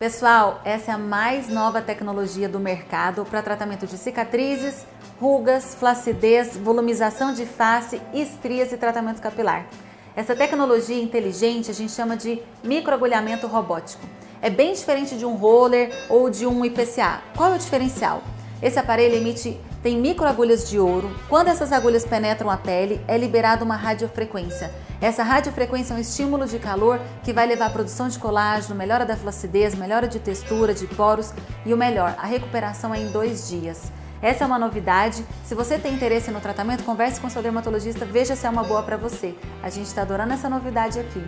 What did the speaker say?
Pessoal, essa é a mais nova tecnologia do mercado para tratamento de cicatrizes, rugas, flacidez, volumização de face, estrias e tratamento capilar. Essa tecnologia inteligente a gente chama de microagulhamento robótico. É bem diferente de um roller ou de um IPCA. Qual é o diferencial? Esse aparelho emite tem microagulhas de ouro. Quando essas agulhas penetram a pele, é liberada uma radiofrequência. Essa radiofrequência é um estímulo de calor que vai levar à produção de colágeno, melhora da flacidez, melhora de textura, de poros e o melhor, a recuperação é em dois dias. Essa é uma novidade. Se você tem interesse no tratamento, converse com seu dermatologista, veja se é uma boa para você. A gente está adorando essa novidade aqui.